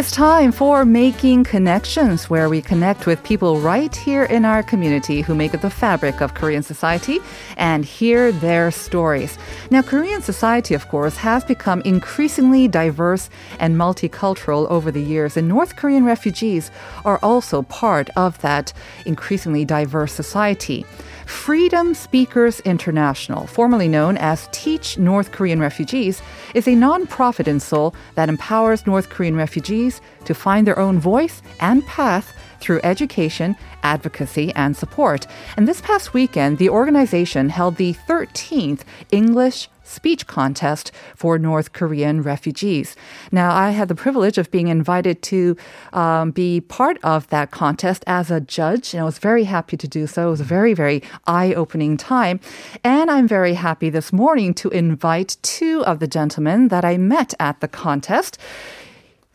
Is time for Making Connections, where we connect with people right here in our community who make up the fabric of Korean society and hear their stories. Now, Korean society, of course, has become increasingly diverse and multicultural over the years, and North Korean refugees are also part of that increasingly diverse society. Freedom Speakers International, formerly known as Teach North Korean Refugees, is a nonprofit in Seoul that empowers North Korean refugees to find their own voice and path through education, advocacy, and support. And this past weekend, the organization held the 13th English speech contest for North Korean refugees. Now, I had the privilege of being invited to um, be part of that contest as a judge, and I was very happy to do so. It was a very, very eye opening time. And I'm very happy this morning to invite two of the gentlemen that I met at the contest.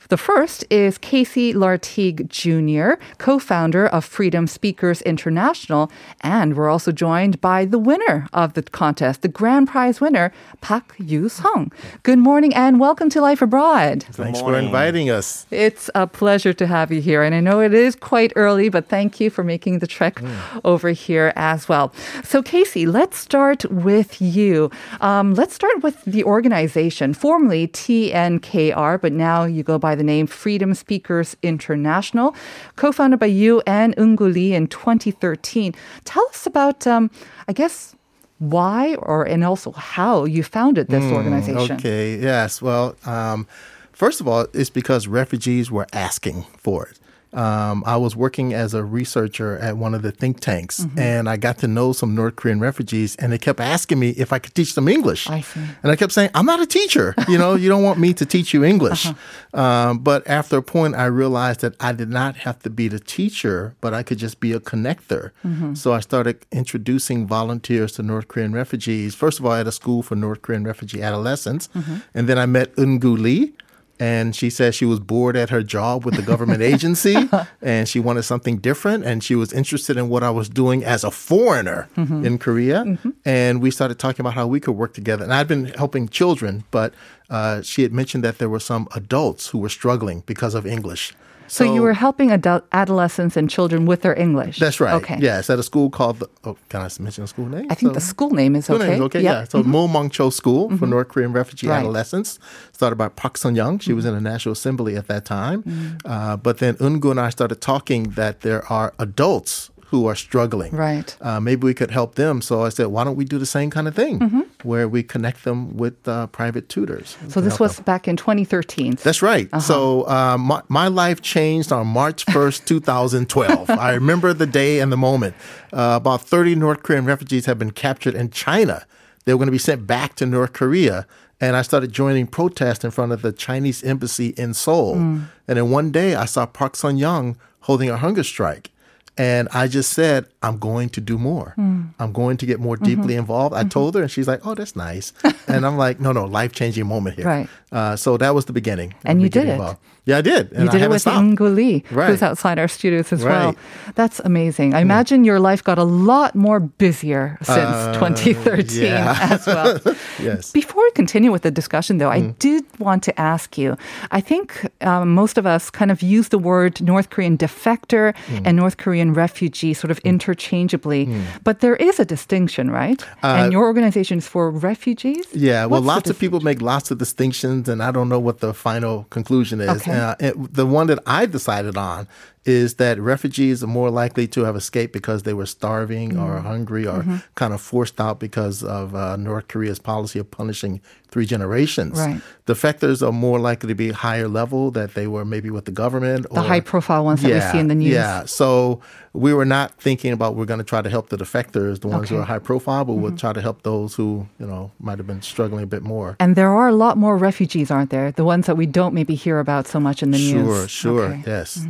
The first is Casey Lartigue Jr., co founder of Freedom Speakers International. And we're also joined by the winner of the contest, the grand prize winner, Pak Yu Sung. Good morning and welcome to Life Abroad. Thanks for inviting us. It's a pleasure to have you here. And I know it is quite early, but thank you for making the trek mm. over here as well. So, Casey, let's start with you. Um, let's start with the organization, formerly TNKR, but now you go by the name Freedom Speakers International, co-founded by you and Eungu Lee in 2013. Tell us about, um, I guess, why or and also how you founded this mm, organization. Okay. Yes. Well. Um, first of all, it's because refugees were asking for it um, I was working as a researcher at one of the think tanks, mm-hmm. and I got to know some North Korean refugees, and they kept asking me if I could teach them English. I see. And I kept saying, "I'm not a teacher. You know, you don't want me to teach you English." Uh-huh. Um, but after a point, I realized that I did not have to be the teacher, but I could just be a connector. Mm-hmm. So I started introducing volunteers to North Korean refugees. First of all, at a school for North Korean refugee adolescents, mm-hmm. and then I met Eungu Lee and she said she was bored at her job with the government agency and she wanted something different and she was interested in what I was doing as a foreigner mm-hmm. in Korea mm-hmm. and we started talking about how we could work together and I'd been helping children but uh, she had mentioned that there were some adults who were struggling because of English so, so, you were helping adult, adolescents and children with their English. That's right. Okay. Yes, at a school called. The, oh, can I mention the school name? I think so, the school name is school okay. Name is okay. Yep. Yeah. So mm-hmm. Mulmangcho School mm-hmm. for North Korean refugee right. adolescents, started by Park Sun Young. She mm-hmm. was in the National Assembly at that time. Mm-hmm. Uh, but then Eungu and I started talking that there are adults who are struggling. Right. Uh, maybe we could help them. So I said, why don't we do the same kind of thing mm-hmm. where we connect them with uh, private tutors? So this was them. back in 2013. That's right. Uh-huh. So uh, my, my, life changed on March 1st, 2012. I remember the day and the moment. Uh, about 30 North Korean refugees have been captured in China. They were going to be sent back to North Korea and I started joining protests in front of the Chinese embassy in Seoul. Mm. And then one day I saw Park Sun Young holding a hunger strike. And I just said, I'm going to do more. Mm. I'm going to get more deeply mm-hmm. involved. I mm-hmm. told her, and she's like, "Oh, that's nice." and I'm like, "No, no, life changing moment here." Right. Uh, so that was the beginning. And you did it. Yeah, I did. And you did it with Eungu Lee, right. who's outside our studios as right. well. That's amazing. I imagine your life got a lot more busier since uh, 2013 yeah. as well. yes. Before we continue with the discussion, though, mm. I did want to ask you. I think um, most of us kind of use the word North Korean defector mm. and North Korean refugee sort of mm. interchangeably, mm. but there is a distinction, right? Uh, and your organization is for refugees. Yeah. Well, What's lots of people make lots of distinctions, and I don't know what the final conclusion is. Okay. Uh, it, the one that I decided on is that refugees are more likely to have escaped because they were starving mm. or hungry or mm-hmm. kind of forced out because of uh, North Korea's policy of punishing three generations. Right. Defectors are more likely to be higher level that they were maybe with the government. Or, the high profile ones yeah, that we see in the news. Yeah. So we were not thinking about we're going to try to help the defectors, the ones okay. who are high profile, but mm-hmm. we'll try to help those who, you know, might have been struggling a bit more. And there are a lot more refugees, aren't there? The ones that we don't maybe hear about so much in the sure, news. Sure, sure. Okay. Yes.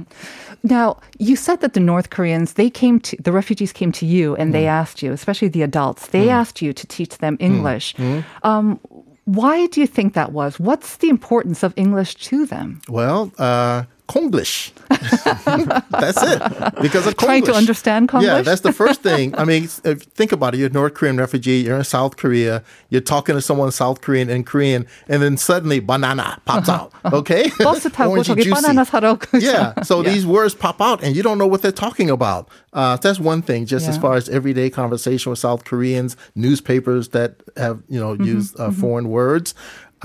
Now, you said that the North Koreans, they came to, the refugees came to you and mm. they asked you, especially the adults, they mm. asked you to teach them. English. Mm. Um, why do you think that was? What's the importance of English to them? Well, uh, Konglish. that's it. Because of Konglish. Trying to understand Konglish. Yeah, that's the first thing. I mean, think about it. You're a North Korean refugee. You're in South Korea. You're talking to someone South Korean and Korean, and then suddenly banana pops out. Okay. Orangey, juicy. yeah. So yeah. these words pop out, and you don't know what they're talking about. Uh, that's one thing. Just yeah. as far as everyday conversation with South Koreans, newspapers that have you know mm-hmm, used uh, mm-hmm. foreign words.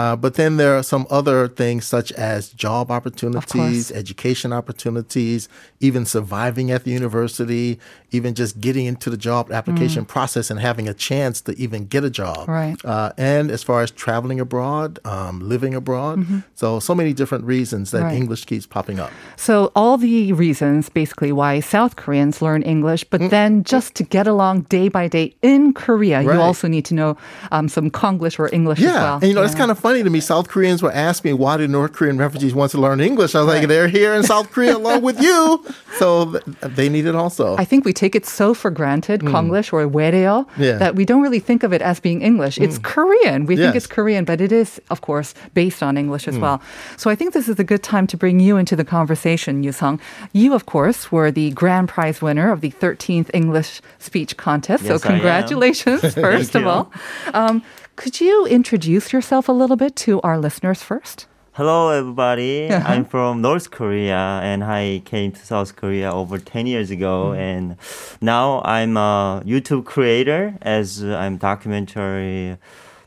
Uh, but then there are some other things such as job opportunities, education opportunities, even surviving at the university, even just getting into the job application process and having a chance to even get a job. Mm. Right. Uh, and as far as traveling abroad, um, living abroad. So, so many different reasons that Mm-hmm. Right. English keeps popping up. So all the reasons basically why South Koreans learn English, but then just to get along day by day in Korea, you also need to know um, some Konglish or English as Yeah, well. and you know it's kind of funny to me. South Koreans were asking me why do North Korean refugees want to learn English? I was right. like, they're here in South Korea along with you, so they need it also. I think we take it so for granted, mm. Konglish or Wereo, yeah. that we don't really think of it as being English. It's mm. Korean. We yes. think it's Korean, but it is, of course, based on English as mm. well. So I think this is a good time to bring you into the conversation, Yusung. You, of course, were the grand prize winner of the 13th English speech contest. Yes, so congratulations, first of all. Um, could you introduce yourself a little bit to our listeners first? Hello, everybody. Uh-huh. I'm from North Korea, and I came to South Korea over 10 years ago. And now I'm a YouTube creator, as I'm documentary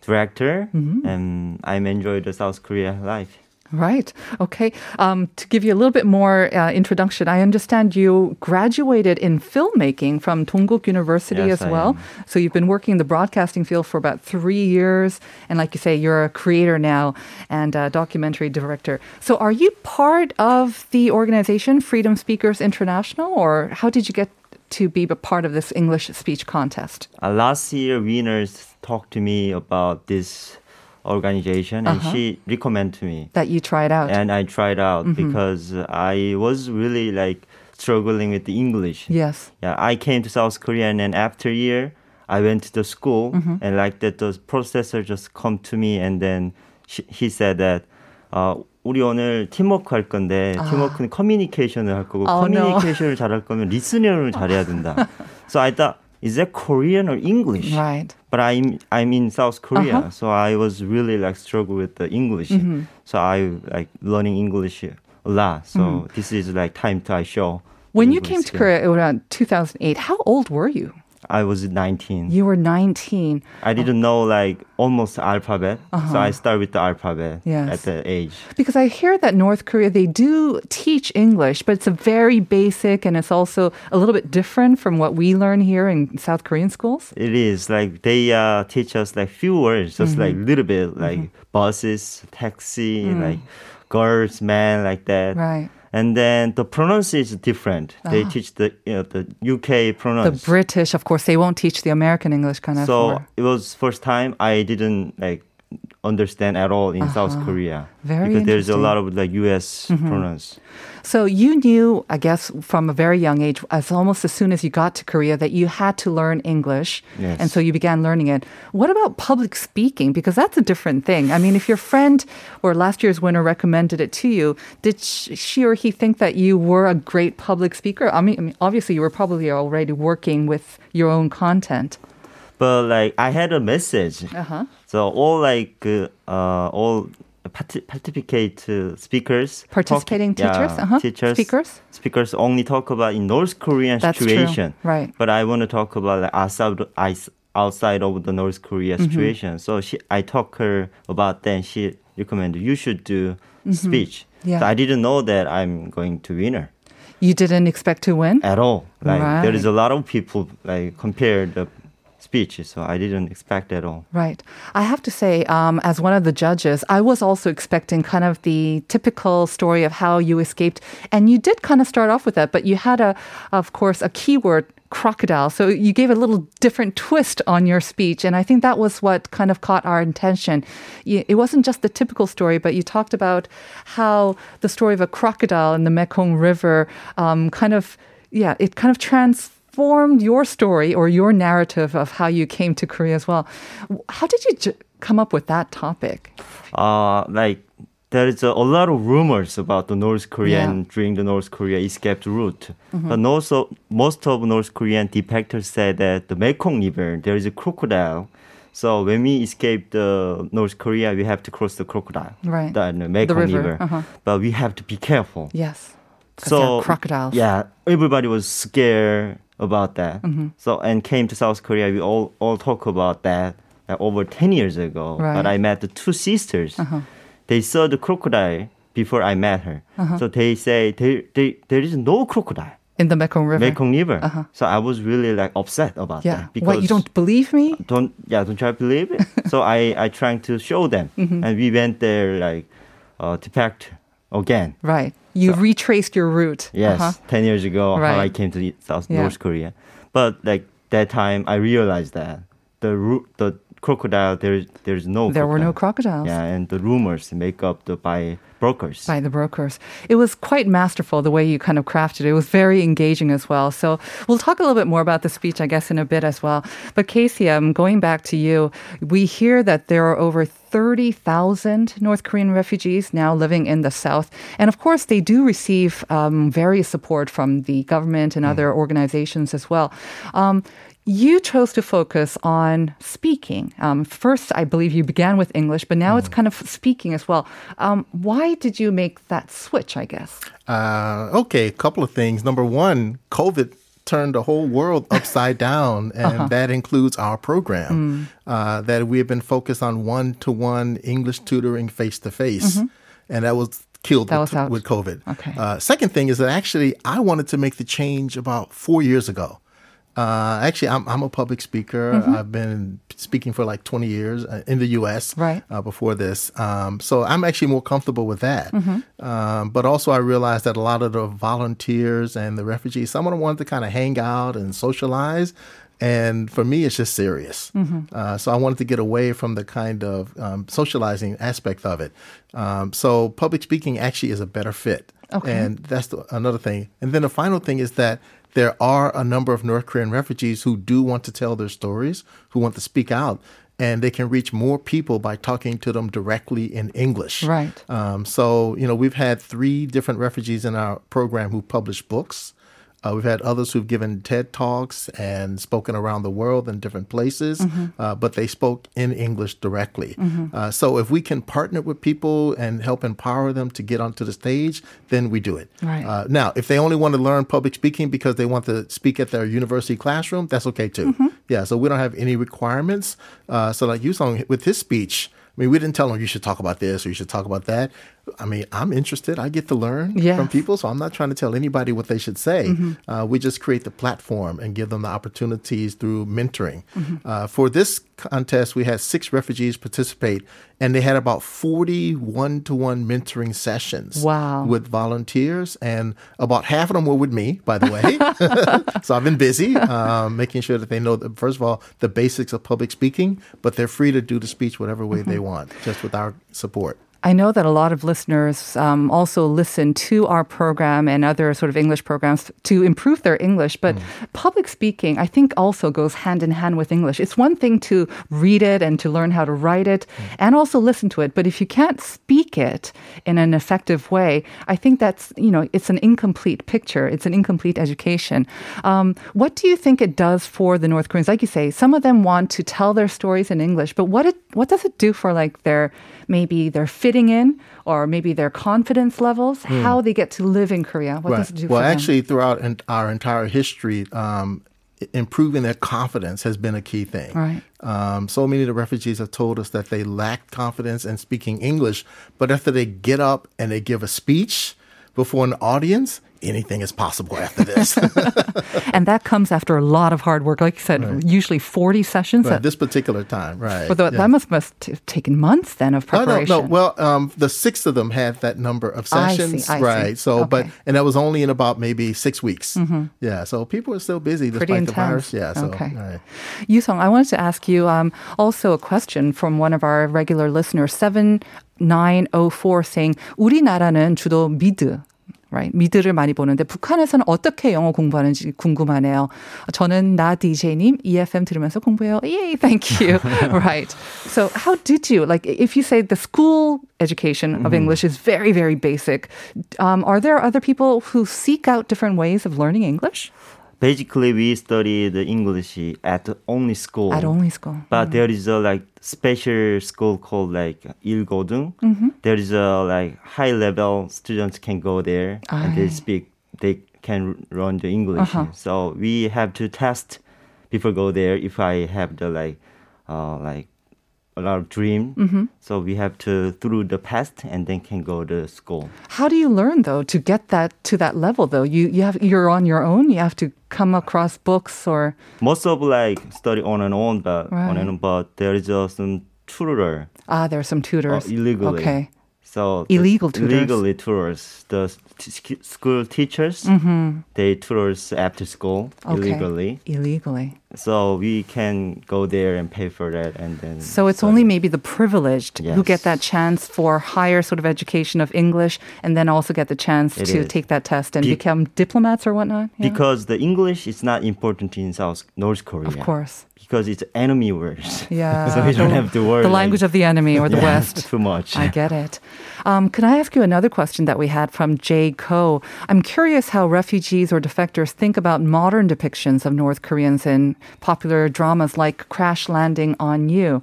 director, and I'm enjoying the South Korea life. Right. Okay. Um, to give you a little bit more uh, introduction, I understand you graduated in filmmaking from Dongguk University Yes, as I well. am. So you've been working in the broadcasting field for about three years, and like you say, you're a creator now and a documentary director. So are you part of the organization Freedom Speakers International, or how did you get to be a part of this English speech contest? Uh, last year, winners talked to me about this organization, and Uh-huh. she recommended to me. That you tried out. and I tried out Mm-hmm. because I was really like struggling with the English. yes. Yeah, I came to South Korea and then after a year, I went to the school Mm-hmm. and like that the professor just come to me and then she, he said that 어, 우리 오늘 팀워크 할 건데 팀워크는 커뮤니케이션을 할 거고 Oh, no. 커뮤니케이션을 잘할 거면 리스닝을 잘해야 된다. so I thought is that Korean or English? Right. But I'm I'm in South Korea, Uh-huh. so I was really like struggle with the English. Mm-hmm. So I like learning English a lot. So this is like time to I show. Mm-hmm. When you came to. Korea around 2008, how old were you? I was 19. You were 19. I didn't know like almost alphabet, so I start with the alphabet Uh-huh. Yes. at the age. Because I hear that North Korea, they do teach English, but it's a very basic and it's also a little bit different from what we learn here in South Korean schools. It is like they uh, teach us like few words, just like Mm-hmm. little bit, like buses, taxi, like girls, man, like that. Mm. Right. And then the pronunciation is different. They ah. teach the you know, the UK pronounce. The. British, of course, they won't teach the American English kind of. so it was first time I didn't like understand at all in South Korea Uh-huh. Very because there's a. Mm-hmm. lot of like US pronounce. So you knew, I guess, from a very young age, as almost as soon as you got to Korea, that you had to learn English, Yes. and so you began learning it. What about public speaking? Because that's a different thing. I mean, if your friend or last year's winner recommended it to you, did she or he think that you were a great public speaker? I mean, I mean, obviously, you were probably already working with your own content. But like I had a message. Uh-huh. So all like uh, uh, all parti- participate uh, speakers, Participating talk- teachers? yeah, Uh-huh. teachers, Speakers? speakers only talk about in North Korean That's true. situation. Right. But I want to talk about like outside outside of the North Korea Mm-hmm. situation. So she, I talk her about that. And she recommended you should do speech. Mm-hmm. Yeah. So I didn't know that I'm going to winner You didn't expect to win? at all. Like there is a lot of people like compare the speech. So I didn't expect at all. Right. I have to say, um, as one of the judges, I was also expecting kind of the typical story of how you escaped. And you did kind of start off with that, but you had a, of course, a keyword crocodile. So you gave a little different twist on your speech. And I think that was what kind of caught our attention. It wasn't just the typical story, but you talked about how the story of a crocodile in the Mekong River um, kind of, yeah, it kind of transformed your story or your narrative of how you came to Korea as well. How did you j- come up with that topic? uh like there is a, a lot of rumors about the North Korean Yeah. during the North Korea escaped route. But also, most of North Korean defectors said that the Mekong River there is a crocodile. So when we escape the North Korea, we have to cross the crocodile, Right. the, the Mekong river, River. uh-huh. But we have to be careful. Yes. They're crocodiles. Yeah, everybody was scared about that. Mm-hmm. So and came to South Korea. We all all talk about that uh, over ten years ago. Right. Uh-huh. But I met the two sisters. They saw the crocodile before I met her. Uh-huh. So they say there, there, there is no crocodile. In the Mekong River. Mekong River. So I was really like upset about Uh-huh. yeah. that What, you don't believe me? don't yeah don't try to believe it so i i trying to show them Mm-hmm. and we went there like uh to pact again Right. You retraced your route. yes Uh-huh. 10 years ago how i came to south Yeah. north korea but like that time i realized that the root the crocodile there there's no There were no crocodiles. yeah and the rumors make up the by brokers by the brokers. It was quite masterful the way you kind of crafted it. It was very engaging as well. So we'll talk a little bit more about the speech, I guess, in a bit as well. But Casey, I'm going back to you, we hear that there are over 30,000 North Korean refugees now living in the South. And of course, they do receive um, various support from the government and other organizations as well. Um, you chose to focus on speaking. Um, first, I believe you began with English, but now it's kind of speaking as well. Um, why did you make that switch, I guess? Uh, okay, a couple of things. Number one, COVID turned the whole world upside down, and that includes our program. Uh, that we have been focused on one to one English tutoring face to face, and that was killed That with, was out. with COVID. Okay. Uh, second thing is that actually I wanted to make the change about four years ago. Uh, actually, I'm, I'm a public speaker. Mm-hmm. I've been speaking for like 20 years uh, in the U.S. Right. Uh, before this, um, so I'm actually more comfortable with that. Mm-hmm. Um, but also, I realized that a lot of the volunteers and the refugees, some of them wanted to kind of hang out and socialize. And for me, it's just serious. Mm-hmm. Uh, so I wanted to get away from the kind of um, socializing aspect of it. Um, so public speaking actually is a better fit. Okay. And that's the, another thing. And then the final thing is that there are a number of North Korean refugees who do want to tell their stories, who want to speak out, and they can reach more people by talking to them directly in English. Right. Um, so, you know, we've had three different refugees in our program who published books. Uh, we've had others who've given TED Talks and spoken around the world in different places, Mm-hmm. uh, but they spoke in English directly. Uh, so if we can partner with people and help empower them to get onto the stage, then we do it. Right. Uh, now, if they only want to learn public speaking because they want to speak at their university classroom, that's okay too. Mm-hmm. Yeah, so we don't have any requirements. Uh, so like you saw with his speech, I mean, we didn't tell him you should talk about this or you should talk about that. I mean, I'm interested. I get to learn Yes. from people, so I'm not trying to tell anybody what they should say. Uh, we just create the platform and give them the opportunities through mentoring. Uh, for this contest, we had six refugees participate, and they had about 40 one-to-one mentoring sessions Wow. with volunteers, and about half of them were with me, by the way. so I've been busy um, making sure that they know, that, first of all, the basics of public speaking, but they're free to do the speech whatever way they want, just with our support. I know that a lot of listeners um, also listen to our program and other sort of English programs to improve their English. But public speaking, I think, also goes hand in hand with English. It's one thing to read it and to learn how to write it and also listen to it. But if you can't speak it in an effective way, I think that's, you know, it's an incomplete picture. It's an incomplete education. Um, what do you think it does for the North Koreans? Like you say, some of them want to tell their stories in English, but what it, what does it do for like their maybe their fitting in or maybe their confidence levels, how they get to live in Korea? What does it do well, actually, throughout our entire history, um, improving their confidence has been a key thing. Right. Um, so many of the refugees have told us that they lack confidence in speaking English, but after they get up and they give a speech before an audience, anything is possible after this. and that comes after a lot of hard work. Like you said, usually 40 sessions. Right, That, this particular time, right? for the, yeah. That must must have taken months then of Oh, no, preparation. no. Well, um, the six of them had that number of I see, sessions, I see. right? So, but Okay. Mm-hmm. and that was only in about maybe six weeks. Yeah. So people are still busy despite Pretty the virus. intense. Yeah. So, Okay. right. Yusong, I wanted to ask you um, also a question from one of our regular listeners, 7904, saying, 우리나라는 주로 미드, right? 미드를 많이 보는데 북한에서는 어떻게 영어 공부하는지 궁금하네요. 저는 나 DJ님 EFM 들으면서 공부해요. Yay, thank you. right. So how did you like if you say the school education of English is very very basic? Um, are there other people who seek out different ways of learning English? basically we studied English at only school. At only school. But mm. there is a like special school called like Ilgodung. Mm-hmm. There is a like high level students can go there Aye. and they ah. speak they can learn the English. Uh-huh. So we have to test before go there if I have the like uh, like a lot of dream. Mm-hmm. So we have to through the past and then can go to school. How do you learn though to get that to that level though? You you have you're on your own. You have to come across books or Most of like study on and on, but on and Right. on, but there is uh, some tutor ah, there are some tutors. uh, illegally. Okay. So Illegal tutors. Illegally tutors. The t- school teachers they tutors after school Mm-hmm. Okay. illegally. Illegally. So we can go there and pay for that, and then. So it's study. only maybe the privileged who get that chance for higher sort of education of English and then also get the chance It to is. take that test and Be- become diplomats or whatnot. Yeah. because the English is not important in South North Korea. of course. Because it's enemy words. Yeah. so we don't the, have to worry. The like- language of the enemy or the Yeah, West. Too much. I get it. Um, can I ask you another question that we had from Jay Ko? I'm curious how refugees or defectors think about modern depictions of North Koreans in popular dramas like Crash Landing on You.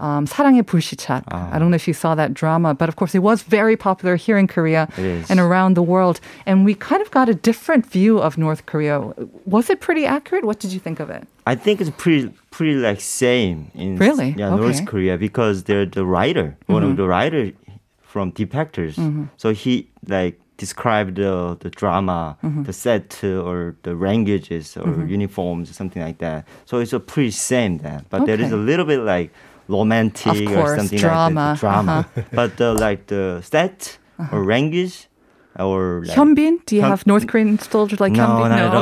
Um, 사랑의 불시착. Ah. I don't know if you saw that drama, but of course it was very popular here in Korea It is. and around the world. And we kind of got a different view of North Korea. Was it pretty accurate? What did you think of it? I think it's pretty pretty like same in Really? yeah Okay. North Korea because they're the writer one of the writer from Defectors. So he like described the the drama, mm-hmm. the set or the languages or mm-hmm. uniforms or something like that. So it's a pretty same that, but there is a little bit like romantic Of or something drama. like that. Drama, uh-huh. but the like the set uh-huh. or language or like, Hyunbin? Do you Hyun- have North Korean soldiers like No, Hyunbin? at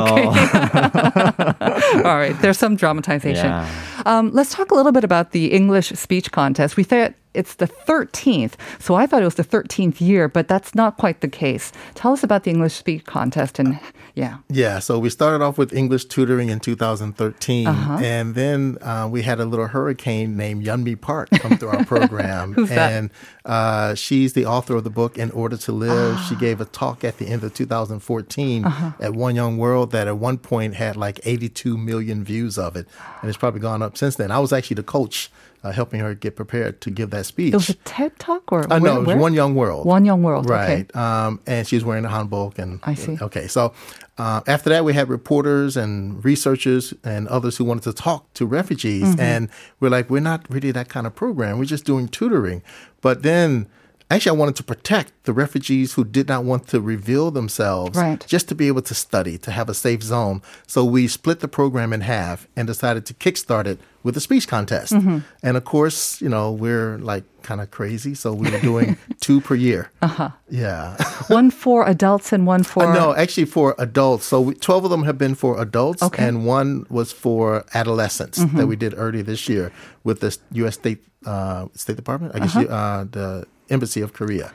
okay. all right, there's some dramatization. Yeah. Um, let's talk a little bit about the English speech contest. We thought it's the 13th, so I thought it was the 13th year, but that's not quite the case. Tell us about the English speech contest and yeah. Yeah, so we started off with English tutoring in 2013, Uh-huh. and then uh, we had a little hurricane named Yeonmi Park come through our program. Who's that? and uh, she's the author of the book In Order to Live. She Ah. gave a talk at the end of 2014 Uh-huh. at One Young World that at one point had like 82 million views of it, and it's probably gone up since then. I was actually the coach uh, helping her get prepared to give that speech. It was a TED talk or Uh, where, no, it was where? One Young World. One Young World, okay. Right. Um, and she's wearing a hanbok. And I see. Okay. So uh, after that, we had reporters and researchers and others who wanted to talk to refugees. Mm-hmm. And we're like, we're not really that kind of program. We're just doing tutoring. But then. Actually, I wanted to protect the refugees who did not want to reveal themselves, Right. just to be able to study, to have a safe zone. So we split the program in half and decided to kickstart it with a speech contest. Mm-hmm. And of course, you know, we're like kind of crazy, so we were doing two per year. Uh-huh. Yeah. one for adults and one for Uh, no, actually for adults. So we, 12 of them have been for adults, Okay. Mm-hmm. and one was for adolescents that we did earlier this year with the U.S. State uh, State Department, I guess, you, uh, the Embassy of Korea.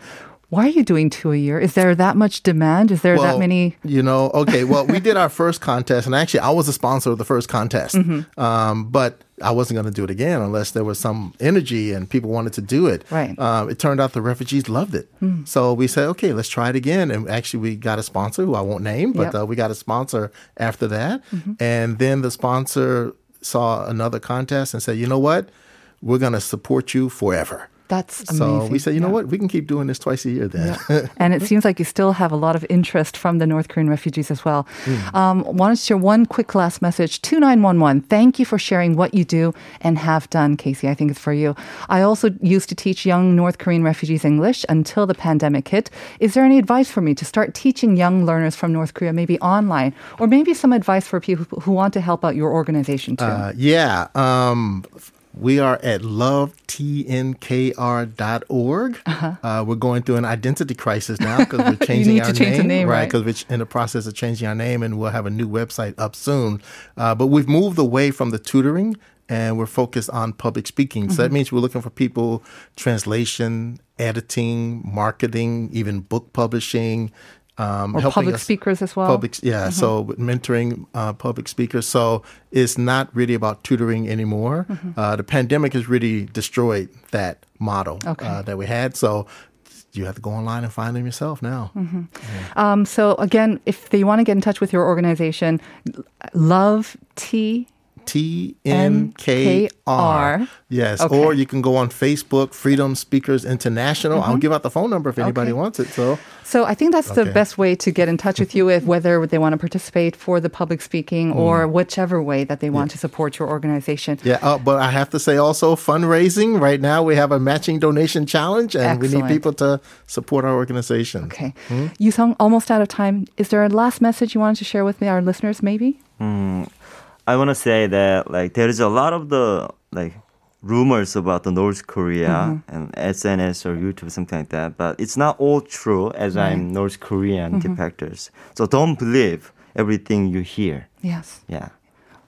Why are you doing two a year? Is there that much demand? Is there that many? You know, okay. Well, we did our first contest, and actually, I was a sponsor of the first contest. Mm-hmm. Um, but I wasn't going to do it again unless there was some energy and people wanted to do it. Right. Um, it turned out the refugees loved it. So we said, okay, let's try it again. And actually, we got a sponsor who I won't name, but Yep. Mm-hmm. uh, we got a sponsor after that. And then the sponsor saw another contest and said, you know what? We're going to support you forever. That's amazing. So we said, you know Yeah. what? We can keep doing this twice a year then. and it seems like you still have a lot of interest from the North Korean refugees as well. Um, wanted to share one quick last message 2911. Thank you for sharing what you do and have done, Casey. I think it's for you. I also used to teach young North Korean refugees English until the pandemic hit. Is there any advice for me to start teaching young learners from North Korea, maybe online, or maybe some advice for people who want to help out your organization too? Uh, yeah. Um, we are at lovetnkr.org. Uh-huh. Uh, we're going through an identity crisis now because we're changing need our to change the name, right. Because we're in the process of changing our name, and we'll have a new website up soon. Uh, but we've moved away from the tutoring. And we're focused on public speaking. So Mm-hmm. that means we're looking for people translation, editing, marketing, even book publishing, Um, Or public us- speakers as well? Public, yeah. So mentoring uh, public speakers. So it's not really about tutoring anymore. Uh, the pandemic has really destroyed that model Okay. uh, that we had. So you have to go online and find them yourself now. Um, so again, if they want to get in touch with your organization, Love T. T N K R. Yes. Okay. Or you can go on Facebook, Freedom Speakers International. I'll mm-hmm. give out the phone number if anybody Okay. wants it. So So I think that's the best way to get in touch with you if whether they want to participate for the public speaking mm. or whichever way that they want to support your organization. yeah, uh, but I have to say also fundraising. Right now we have a matching donation challenge and we need people to support our organization. Okay. Hmm? Yusung, almost out of time. Is there a last message you wanted to share with me, our listeners, maybe? Hmm. I want to say that like there is a lot of the like rumors about the North Korea and SNS or YouTube something like that, but it's not all true as I'm North Korean defectors. So don't believe everything you hear. Yes. Yeah.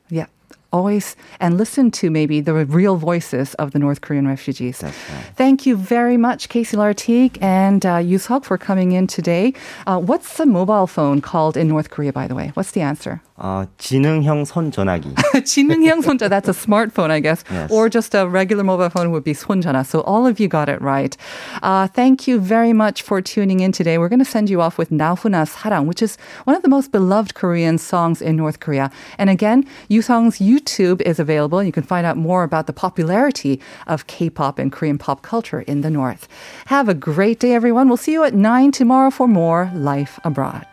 Yeah. Always and listen to maybe the real voices of the North Korean refugees. That's right. Thank you very much, Casey Lartigue and uh, Yusuk for coming in today. Uh, what's the mobile phone called in North Korea, by the way? What's the answer? 어, 지능형 손 전화기. 지능형 손자, that's a smartphone, I guess. Yes. Or just a regular mobile phone would be 손전화. So all of you got it right. Uh, thank you very much for tuning in today. We're going to send you off with 나훈아's 사랑, which is one of the most beloved Korean songs in North Korea. And again, Yusong's YouTube is available. You can find out more about the popularity of K-pop and Korean pop culture in the North. Have a great day, everyone. We'll see you at 9 tomorrow for more Life Abroad.